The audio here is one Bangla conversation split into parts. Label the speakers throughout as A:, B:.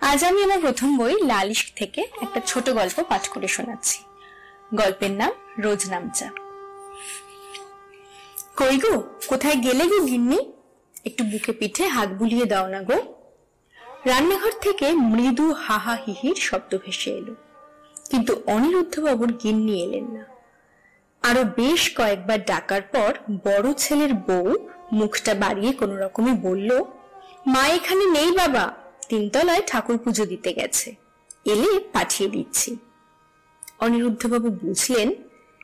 A: আজ আমি আমার প্রথম বই লালিশ থেকে একটা ছোট গল্প পাঠ করে শোনাচ্ছি। গল্পের নাম রোজ নামচা। কই গো, কোথায় গেলে গো গিন্নি? একটু বুকে পিঠে হাত বুলিয়ে দাও না গো। রান্নাঘর থেকে মৃদু হাহা হিহির শব্দ ভেসে এলো। কিন্তু অনিরুদ্ধবাবুর গিন্নি এলেন না। আরও বেশ কয়েকবার ডাকার পর বড় ছেলের বউ মুখটা বাড়িয়ে কোনো রকমে বলল, মা এখানে নেই বাবা। তিনতলায় ঠাকুর পুজো দিতে গেছে। এলে পাঠিয়ে দিচ্ছি। অনিরুদ্ধবাবু বুঝলেন,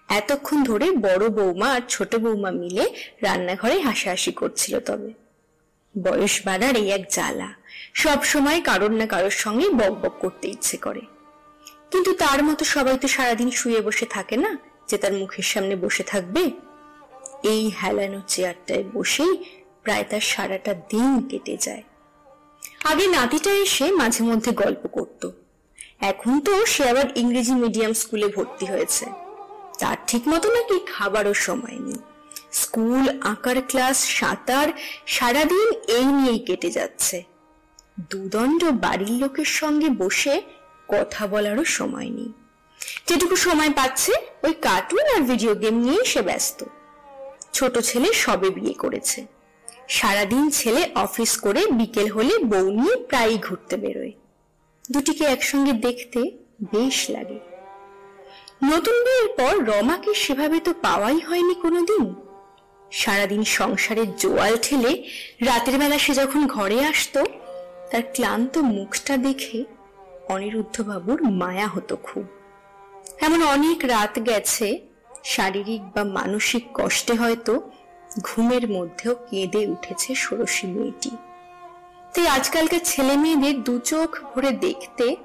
A: এতক্ষণ ধরে বড় বৌমা আর ছোট বৌমা মিলে রান্নাঘরে হাসাহাসি করছিল তবে। বয়স বাড়ার এই এক জ্বালা সব সময় কারোর না কারোর সঙ্গে বক বক করতে ইচ্ছে করে। কিন্তু তার মতো সবাই তো সারাদিন শুয়ে বসে থাকে না যে তার মুখের সামনে বসে থাকবে? এই হেলানো চেয়ারটায় বসেই প্রায় তার সারাটা দিন কেটে যায়। আগে নাতিটা এসে মাঝে মধ্যে গল্প করত। এখন তো সে আবার ইংরেজি মিডিয়াম স্কুলে ভর্তি হয়েছে। তার ঠিক মতো নাকি খাবারও সময় নেই। স্কুল, আঁকার ক্লাস, সাঁতার, সারাদিন এই নিয়েই কেটে যাচ্ছে। দুদণ্ড বাড়ির লোকের সঙ্গে বসে কথা বলারও সময় নেই। যেটুকু সময় পাচ্ছে ওই কার্টুন আর ভিডিও গেম নিয়েই সে ব্যস্ত। ছোট ছেলে সবে বিয়ে করেছে। সারাদিন ছেলে অফিস করে বিকেল হলে বউ নিয়ে প্রায়ই ঘুরতে বেরোয়। দুটিকে একসঙ্গে দেখতে বেশ লাগে। নতুন বিয়ের পর রমাকে সেভাবে তো পাওয়াই হয়নি কোনোদিন। সারাদিন সংসারের জোয়াল ঠেলে রাতের বেলা সে যখন ঘরে আসতো, তার ক্লান্ত মুখটা দেখে অনিরুদ্ধবাবুর মায়া হতো খুব। এমন অনেক রাত গেছে, শারীরিক বা মানসিক কষ্টে হয়তো ঘুমের মধ্যেও কেঁদে উঠেছে ষোড়শী মেয়েটি। তাই আজকালকার ছেলে মেয়েদের দু চোখ ভরে দেখতে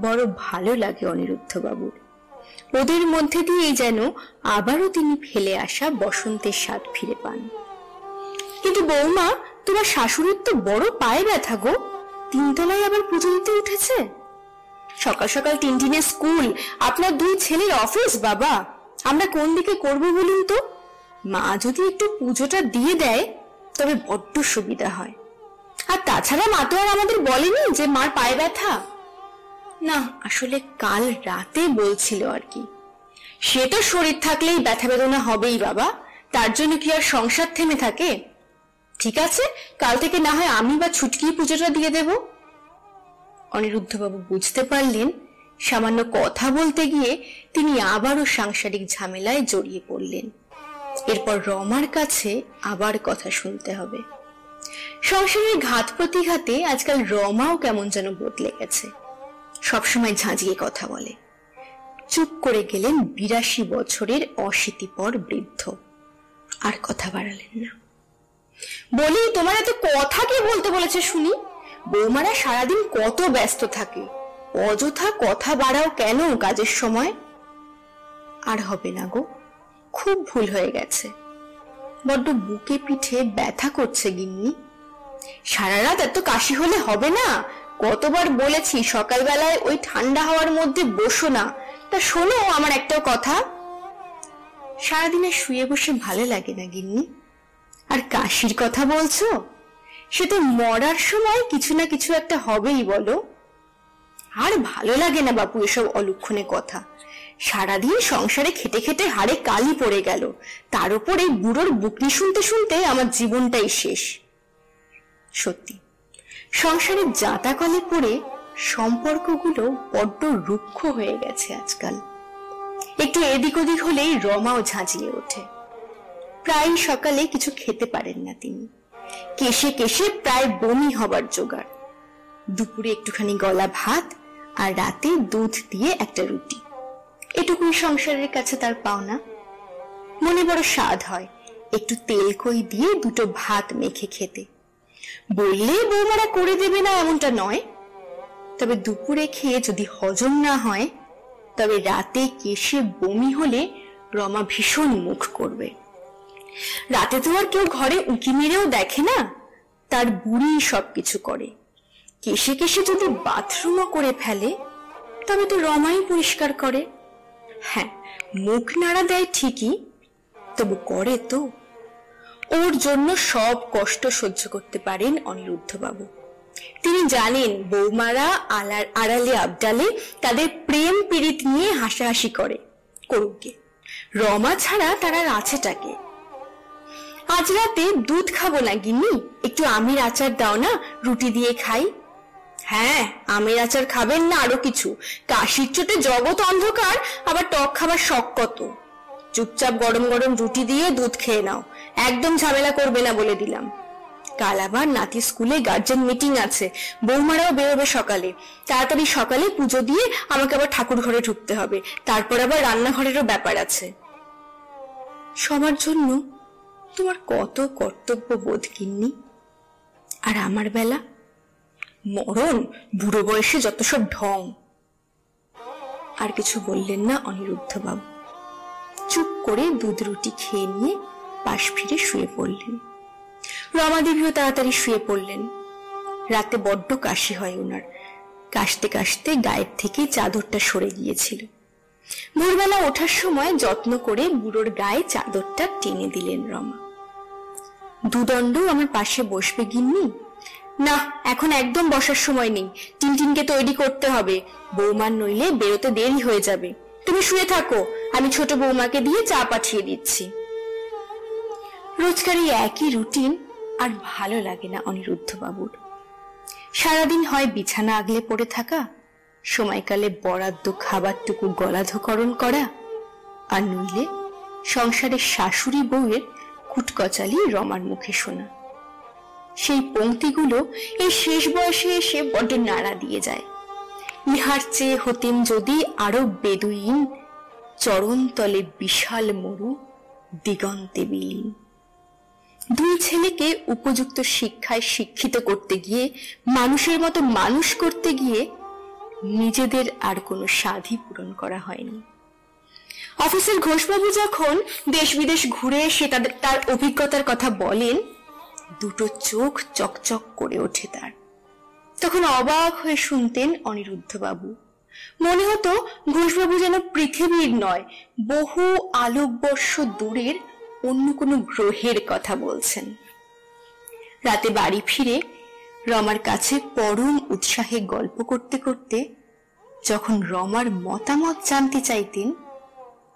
A: বড় ভালো লাগে অনিরুদ্ধ বাবুর ওদের মধ্যে দিয়ে যেন আবারও তিনি ফেলে আসা বসন্তের স্বাদ ফিরে পান। কিন্তু বৌমা, তোমার শাশুড়ির তো বড় পায়ে ব্যথা গো। তিনতলায় আবার পুজো দিতে উঠেছে? সকাল সকাল তিন দিনের স্কুল, আপনার দুই ছেলের অফিস, বাবা। আমরা কোন দিকে করব বলুন তো? মা যদি একটু পুজোটা দিয়ে দেয়, তবে বড্ড সুবিধা হয়। আর তাছাড়া মা তো আর আমাদের বলেনি যে মার পায়ে ব্যথা। না, আসলে কাল রাতে বলছিল আর কি। সে তো শরীর থাকলেই ব্যথা বেদনা হবেই বাবা, তার জন্য কি আর সংসার থেমে থাকে? ঠিক আছে, কাল থেকে না হয় আমি বা ছুটকি পুজোটা দিয়ে দেব। অনিরুদ্ধবাবু বুঝতে পারলেন, সামান্য কথা বলতে গিয়ে তিনি আবারও সাংসারিক ঝামেলায় জড়িয়ে পড়লেন। এরপর রমার কাছে আবার কথা শুনতে হবে। সংসারের ঘাত প্রতিঘাতে আজকাল রমাও কেমন যেন বদলে গেছে। সবসময় ঝাঁঝিয়ে কথা বলে। চুপ করে গেলেন বিরাশি বছরের অশীতিপর বৃদ্ধ। আর কথা বাড়ালেন না। বলি, তোমার এত কথা কে বলতে বলেছে শুনি? বৌমারা সারাদিন কত ব্যস্ত থাকে। অযথা কথা বাড়াও কেন কাজের সময়? আর হবে না গো। খুব ভুল হয়ে গেছে। বড্ড বুকে পিঠে ব্যথা করছে গিন্নি। সারা রাত এত কাশি হলে হবে না? কতবার বলেছি সকালবেলায় ওই ঠান্ডা হওয়ার মধ্যে বসো না। তা শোনো আমার একটাও কথা। সারাদিনে শুয়ে বসে ভালো লাগে না গিন্নি। আর কাশির কথা বলছো? সে তো মরার সময় কিছু না কিছু একটা হবেই বলো। আর ভালো লাগে না বাপু এসব অলক্ষণে কথা। সারাদিন সংসারে খেটে খেটে হাড়ে কালি পড়ে গেল। তার উপর বুড়োর বুকনি শুনতে শুনতে আমার জীবনটাই শেষ। সত্যি সংসারের জাতাকলে পড়ে সম্পর্কগুলো বড্ড রুক্ষ হয়ে গেছে আজকাল। একটু এদিক ওদিক হলেই রমাও ঝাঁঝিয়ে ওঠে। প্রায় সকালে কিছু খেতে পারেন না তিনি। কেশে কেশে প্রায় বমি হবার জোগাড়। দুপুরে একটুখানি গলা ভাত আর রাতে দুধ দিয়ে একটা রুটি। এটুকুই সংসারের কাছে তার পাওনা। মনে বড় স্বাদ হয়, একটু তেল কই দিয়ে দুটো ভাত মেখে খেতে। বললে বৌমারা করে দেবে না এমনটা নয়। তবে দুপুরে খেয়ে যদি হজম না হয়, তবে রাতে কেশে বমি হলে রমা ভীষণ মুখ করবে। রাতে তো আর কেউ ঘরে উঁকি মেরেও দেখে না, তার বুড়ি সবকিছু করে। কেশে কেশে যদি বাথরুমও করে ফেলে, তবে তো রমাই পরিষ্কার করে। হ্যাঁ মুখ নাড়া দেয় ঠিকই, তবু করে তো। ওর জন্য সব কষ্ট সহ্য করতে পারেন অনিরুদ্ধ বাবু তিনি জানেন বৌমারা আলার আড়ালে আবডালে তাদের প্রেম পীড়িত নিয়ে হাসাহাসি করে করুকে রমা ছাড়া তারা আছেটাকে আজ রাতে দুধ খাব না গিন্নি, একটু আমির আচার দাও না, রুটি দিয়ে খাই। হ্যাঁ আমের আচার খাবেন না আরও কিছু। কাশির চোটে জগৎ অন্ধকার, আবার টক খাবার শখ কত। চুপচাপ গরম গরম রুটি দিয়ে দুধ খেয়ে নাও। একদম ঝামেলা করবে না বলে দিলাম। কাল আবার নাতি স্কুলে গার্জেন মিটিং আছে। বৌমারাও বেরোবে সকালে। তাড়াতাড়ি সকালে পুজো দিয়ে আমাকে আবার ঠাকুর ঘরে ঢুকতে হবে। তারপর আবার রান্নাঘরেরও ব্যাপার আছে। সবার জন্য তোমার কত কর্তব্য বোধ কিন্নি আর আমার বেলা? মরণ, বুড়ো বয়সে যত সব ঢং। আর কিছু বললেন না অনিরুদ্ধ বাবু চুপ করে দুধ রুটি খেয়ে নিয়ে পাশ ফিরে শুয়ে পড়লেন। রমাদেবীও তাড়াতাড়ি শুয়ে পড়লেন। রাতে বড্ড কাশি হয় ওনার কাশতে কাশতে গায়ের থেকে চাদরটা সরে গিয়েছিল। ভোরবেলা ওঠার সময় যত্ন করে বুড়োর গায়ে চাদরটা টেনে দিলেন রমা। দুদণ্ড আমার পাশে বসবে গিন্নি? না, এখন একদম বসার সময় নেই। টিনটিনকে তৈরি করতে হবে। বৌমার নইলে বেরোতে দেরি হয়ে যাবে। তুমি শুয়ে থাকো। আমি ছোট বৌমাকে দিয়ে চা পাঠিয়ে দিচ্ছি। রোজকার এই একই রুটিন, আর ভালো লাগে না অনিরুদ্ধ বাবুর সারাদিন হয় বিছানা আগলে পড়ে থাকা, সময়কালে বরাদ্দ খাবারটুকু গলাধকরণ করা, আর নইলে সংসারের শাশুড়ি বউয়ের কুটকচালি রমার মুখে শোনা। সেই পংক্তিগুলো এই শেষ বয়সে এসে বড্ড নাড়া দিয়ে যায়। ইহার চেয়ে হতেন যদি আরও বেদুইন, চরণ তলে বিশাল মরু, দিগন্তে বিলীন। দুই ছেলেকে উপযুক্ত শিক্ষায় শিক্ষিত করতে গিয়ে, মানুষের মতো মানুষ করতে গিয়ে নিজেদের আর কোনো সাধি পূরণ করা হয়নি। অফিসের ঘোষবাবু যখন দেশ বিদেশ ঘুরে এসে তাদের, তার অভিজ্ঞতার কথা বলেন দুটো চোখ চকচক করে ওঠে তার। তখন অবাক হয়ে শুনতেন অনিরুদ্ধ বাবু মনে হতো ঘোষবাবু যেন পৃথিবীর নয়, বহু আলোকবর্ষ দূরের অন্য কোনো গ্রহের কথা বলছেন। রাতে বাড়ি ফিরে রমার কাছে পরম উৎসাহে গল্প করতে করতে যখন রমার মতামত জানতে চাইতেন,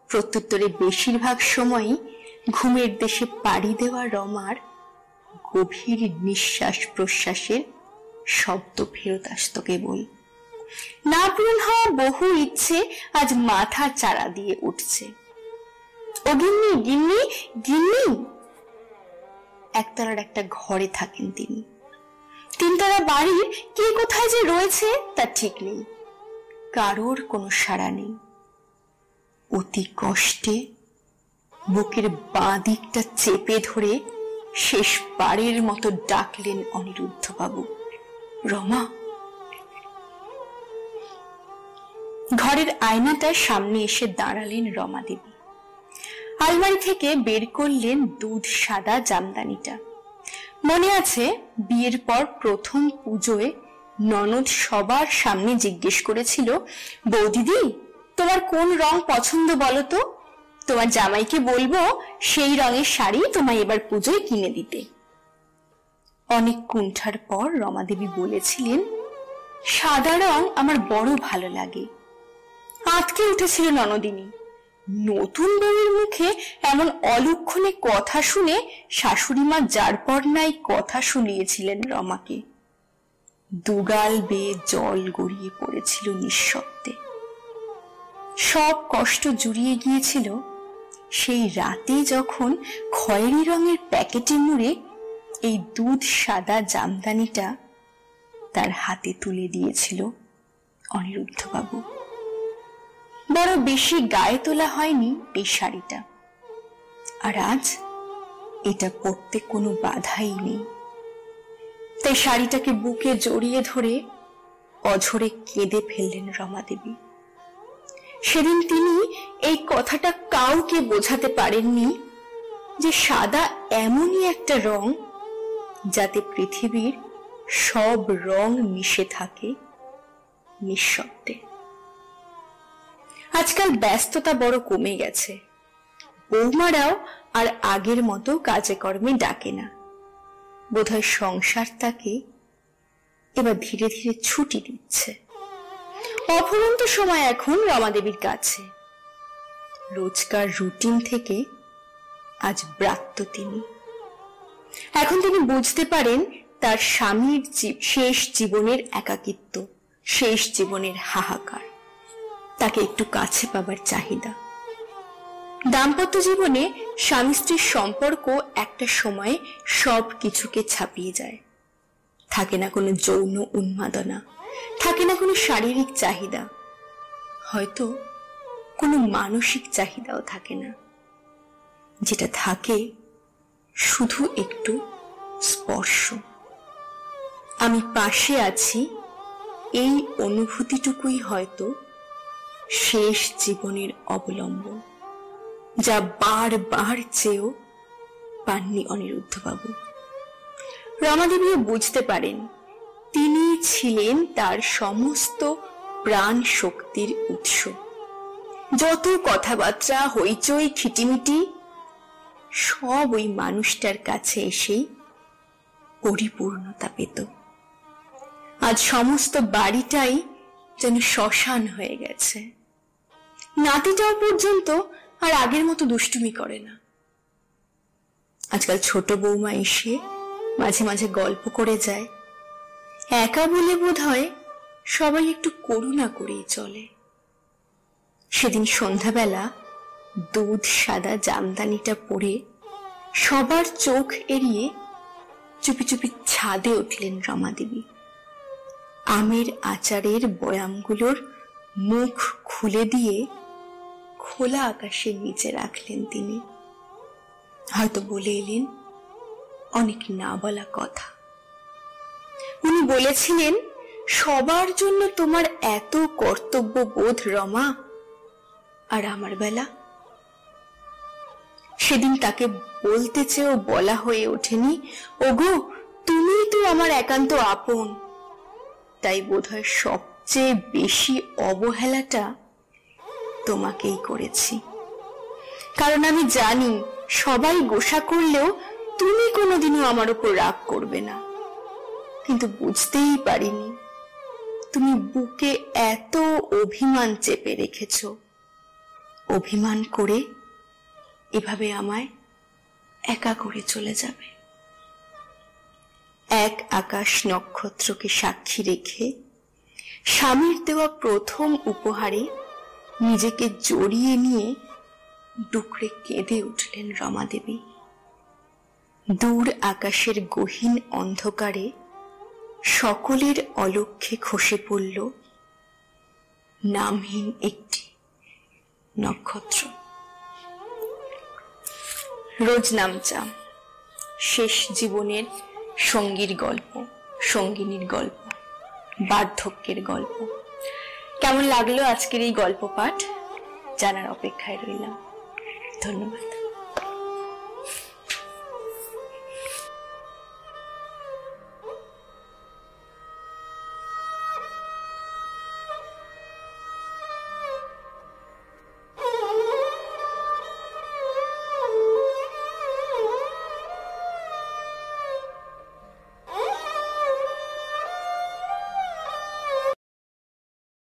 A: প্রত্যুত্তরে বেশিরভাগ সময়ই ঘুমের দেশে পাড়ি দেওয়া রমার গভীর নিঃশ্বাস প্রশ্বাসের শব্দ ফেরত আসত কেবল। না হওয়া বহু ইচ্ছে আজ মাথা চারা দিয়ে উঠছে। ও গিন্নি গিন্নি গিন্নি! একতলার একটা ঘরে থাকেন তিনি। তিনতলা বাড়ির কে কোথায় যে রয়েছে তা ঠিক নেই। কারোর কোনো সাড়া নেই। অতি কষ্টে বুকের বাঁ দিকটা চেপে ধরে শেষ বাড়ির মতো ডাকলেন অনিরুদ্ধ বাবু রমা, ঘরের আয়নাটার সামনে এসে দাঁড়ালেন রমা দেবী আলমারি থেকে বের করলেন দুধ সাদা জামদানিটা। মনে আছে বিয়ের পর প্রথম পুজোয় ননদ সবার সামনে জিজ্ঞেস করেছিল, বৌদিদি, তোমার কোন রং পছন্দ বলো তো? তোমার জামাইকে বলব, সেই রঙের শাড়ি তোমায় এবার পুজোয় কিনে দিতে। অনেক কুণ্ঠার পর রমাদেবী বলেছিলেন, সাদা রং আমার বড় ভালো লাগে। আটকে উঠেছিল ননদিনী। নতুন বউয়ের মুখে এমন অলক্ষণে কথা শুনে শাশুড়ি মা যার পর নাই কথা শুনিয়েছিলেন রমাকে। দুগাল বেয়ে জল গড়িয়ে পড়েছিল নিঃশব্দে। সব কষ্ট জুড়িয়ে গিয়েছিল সেই রাতে যখন খয়েরি রঙের প্যাকেটে মুড়ে এই দুধ সাদা জামদানিটা তার হাতে তুলে দিয়েছিল অনিরুদ্ধবাবু। বড় বেশি গায়ে তোলা হয়নি এই শাড়িটা। আর আজ এটা পরতে কোনো বাধাই নেই। তাই শাড়িটাকে বুকে জড়িয়ে ধরে অঝরে কেঁদে ফেললেন রমাদেবী। সেদিন তিনি এই কথাটা কাউকে বোঝাতে পারেননি যে সাদা এমনই একটা রং যাতে পৃথিবীর সব রং মিশে থাকে নিঃশব্দে। আজকাল ব্যস্ততা বড় কমে গেছে। বৌমারাও আর আগের মতো কাজে কর্মে ডাকে না। বোধহয় সংসার তাকে এবার ধীরে ধীরে ছুটি দিচ্ছে। অফুরন্ত সময় এখন রমাদেবীর কাছে। রোজকার রুটিন থেকে আজ ব্রাত্য তিনি। এখন তিনি বুঝতে পারেন তার স্বামীর শেষ জীবনের একাকিত্ব, শেষ জীবনের হাহাকার। তাকে একটু কাছে পাবার চাহিদা। দাম্পত্য জীবনে স্বামী স্ত্রীর সম্পর্ক একটা সময়ে সব কিছুকে ছাপিয়ে যায়। থাকে না কোনো যৌন উন্মাদনা, থাকে না কোনো শারীরিক চাহিদা। হয়তো কোনো মানসিক চাহিদাও থাকে না। যেটা থাকে শুধু একটু স্পর্শ। আমি পাশে আছি, এই অনুভূতিটুকুই হয়তো শেষ জীবনের অবলম্বন, যা বারবার চেয়েও পাননি অনিরুদ্ধবাবু। রমাদেবীও বুঝতে পারেন, তিনি ছিলেন তার সমস্ত প্রাণ শক্তির উৎস। যত কথাবার্তা, হইচই, খিটিমিটি, সব ওই মানুষটার কাছে এসেই পরিপূর্ণতা পেত। আজ সমস্ত বাড়িটাই যেন শ্মশান হয়ে গেছে। নাতিটাও পর্যন্ত আর আগের মতো দুষ্টুমি করে না। আজকাল ছোট বৌমা এসে মাঝে মাঝে গল্প করে যায়। একা বলে বোধ হয় সবাই একটু করুণা করেই চলে। সেদিন সন্ধ্যাবেলা দুধ, সাদা জামদানিটা পরে সবার চোখ এড়িয়ে চুপি চুপি ছাদে উঠলেন রমাদেবী। আমের আচারের বয়ামগুলোর মুখ খুলে দিয়ে খোলা আকাশের নিচে রাখলেন তিনি। হয়তো বলে এলেন অনেক না বলা কথা। উনি বলেছিলেন, সবার জন্য তোমার এত কর্তব্য বোধ রমা, আর আমার বেলা। সেদিন তাকে বলতে চেয়েও বলা হয়ে ওঠেনি, ওগো তুমি তো আমার একান্ত আপন। তাই বোধহয় সবচেয়ে বেশি অবহেলাটা তোমাকেই করেছি। কারণ আমি জানি, সবাই গোসা করলেও তুমি কোনোদিনও আমার উপর রাগ করবে না। কিন্তু বুঝতেই পারিনি, তুমি বুকে এত অভিমান চেপে রেখেছ। অভিমান করে এভাবে আমায় একা করে চলে যাবে। এক আকাশ নক্ষত্রকে সাক্ষী রেখে স্বামীর দেওয়া প্রথম উপহারে নিজেকে জড়িয়ে নিয়ে ডুকরে কেঁদে উঠলেন রমাদেবী। দূর আকাশের গহীন অন্ধকারে সকলের অলক্ষ্যে খসে পড়ল নামহীন একটি নক্ষত্র। রোজ নামচাম শেষ জীবনের সঙ্গীর গল্প, সঙ্গিনীর গল্প, বার্ধক্যের গল্প। কেমন লাগল আজকের এই গল্প পাঠ? জানার অপেক্ষায় রইলাম। ধন্যবাদ।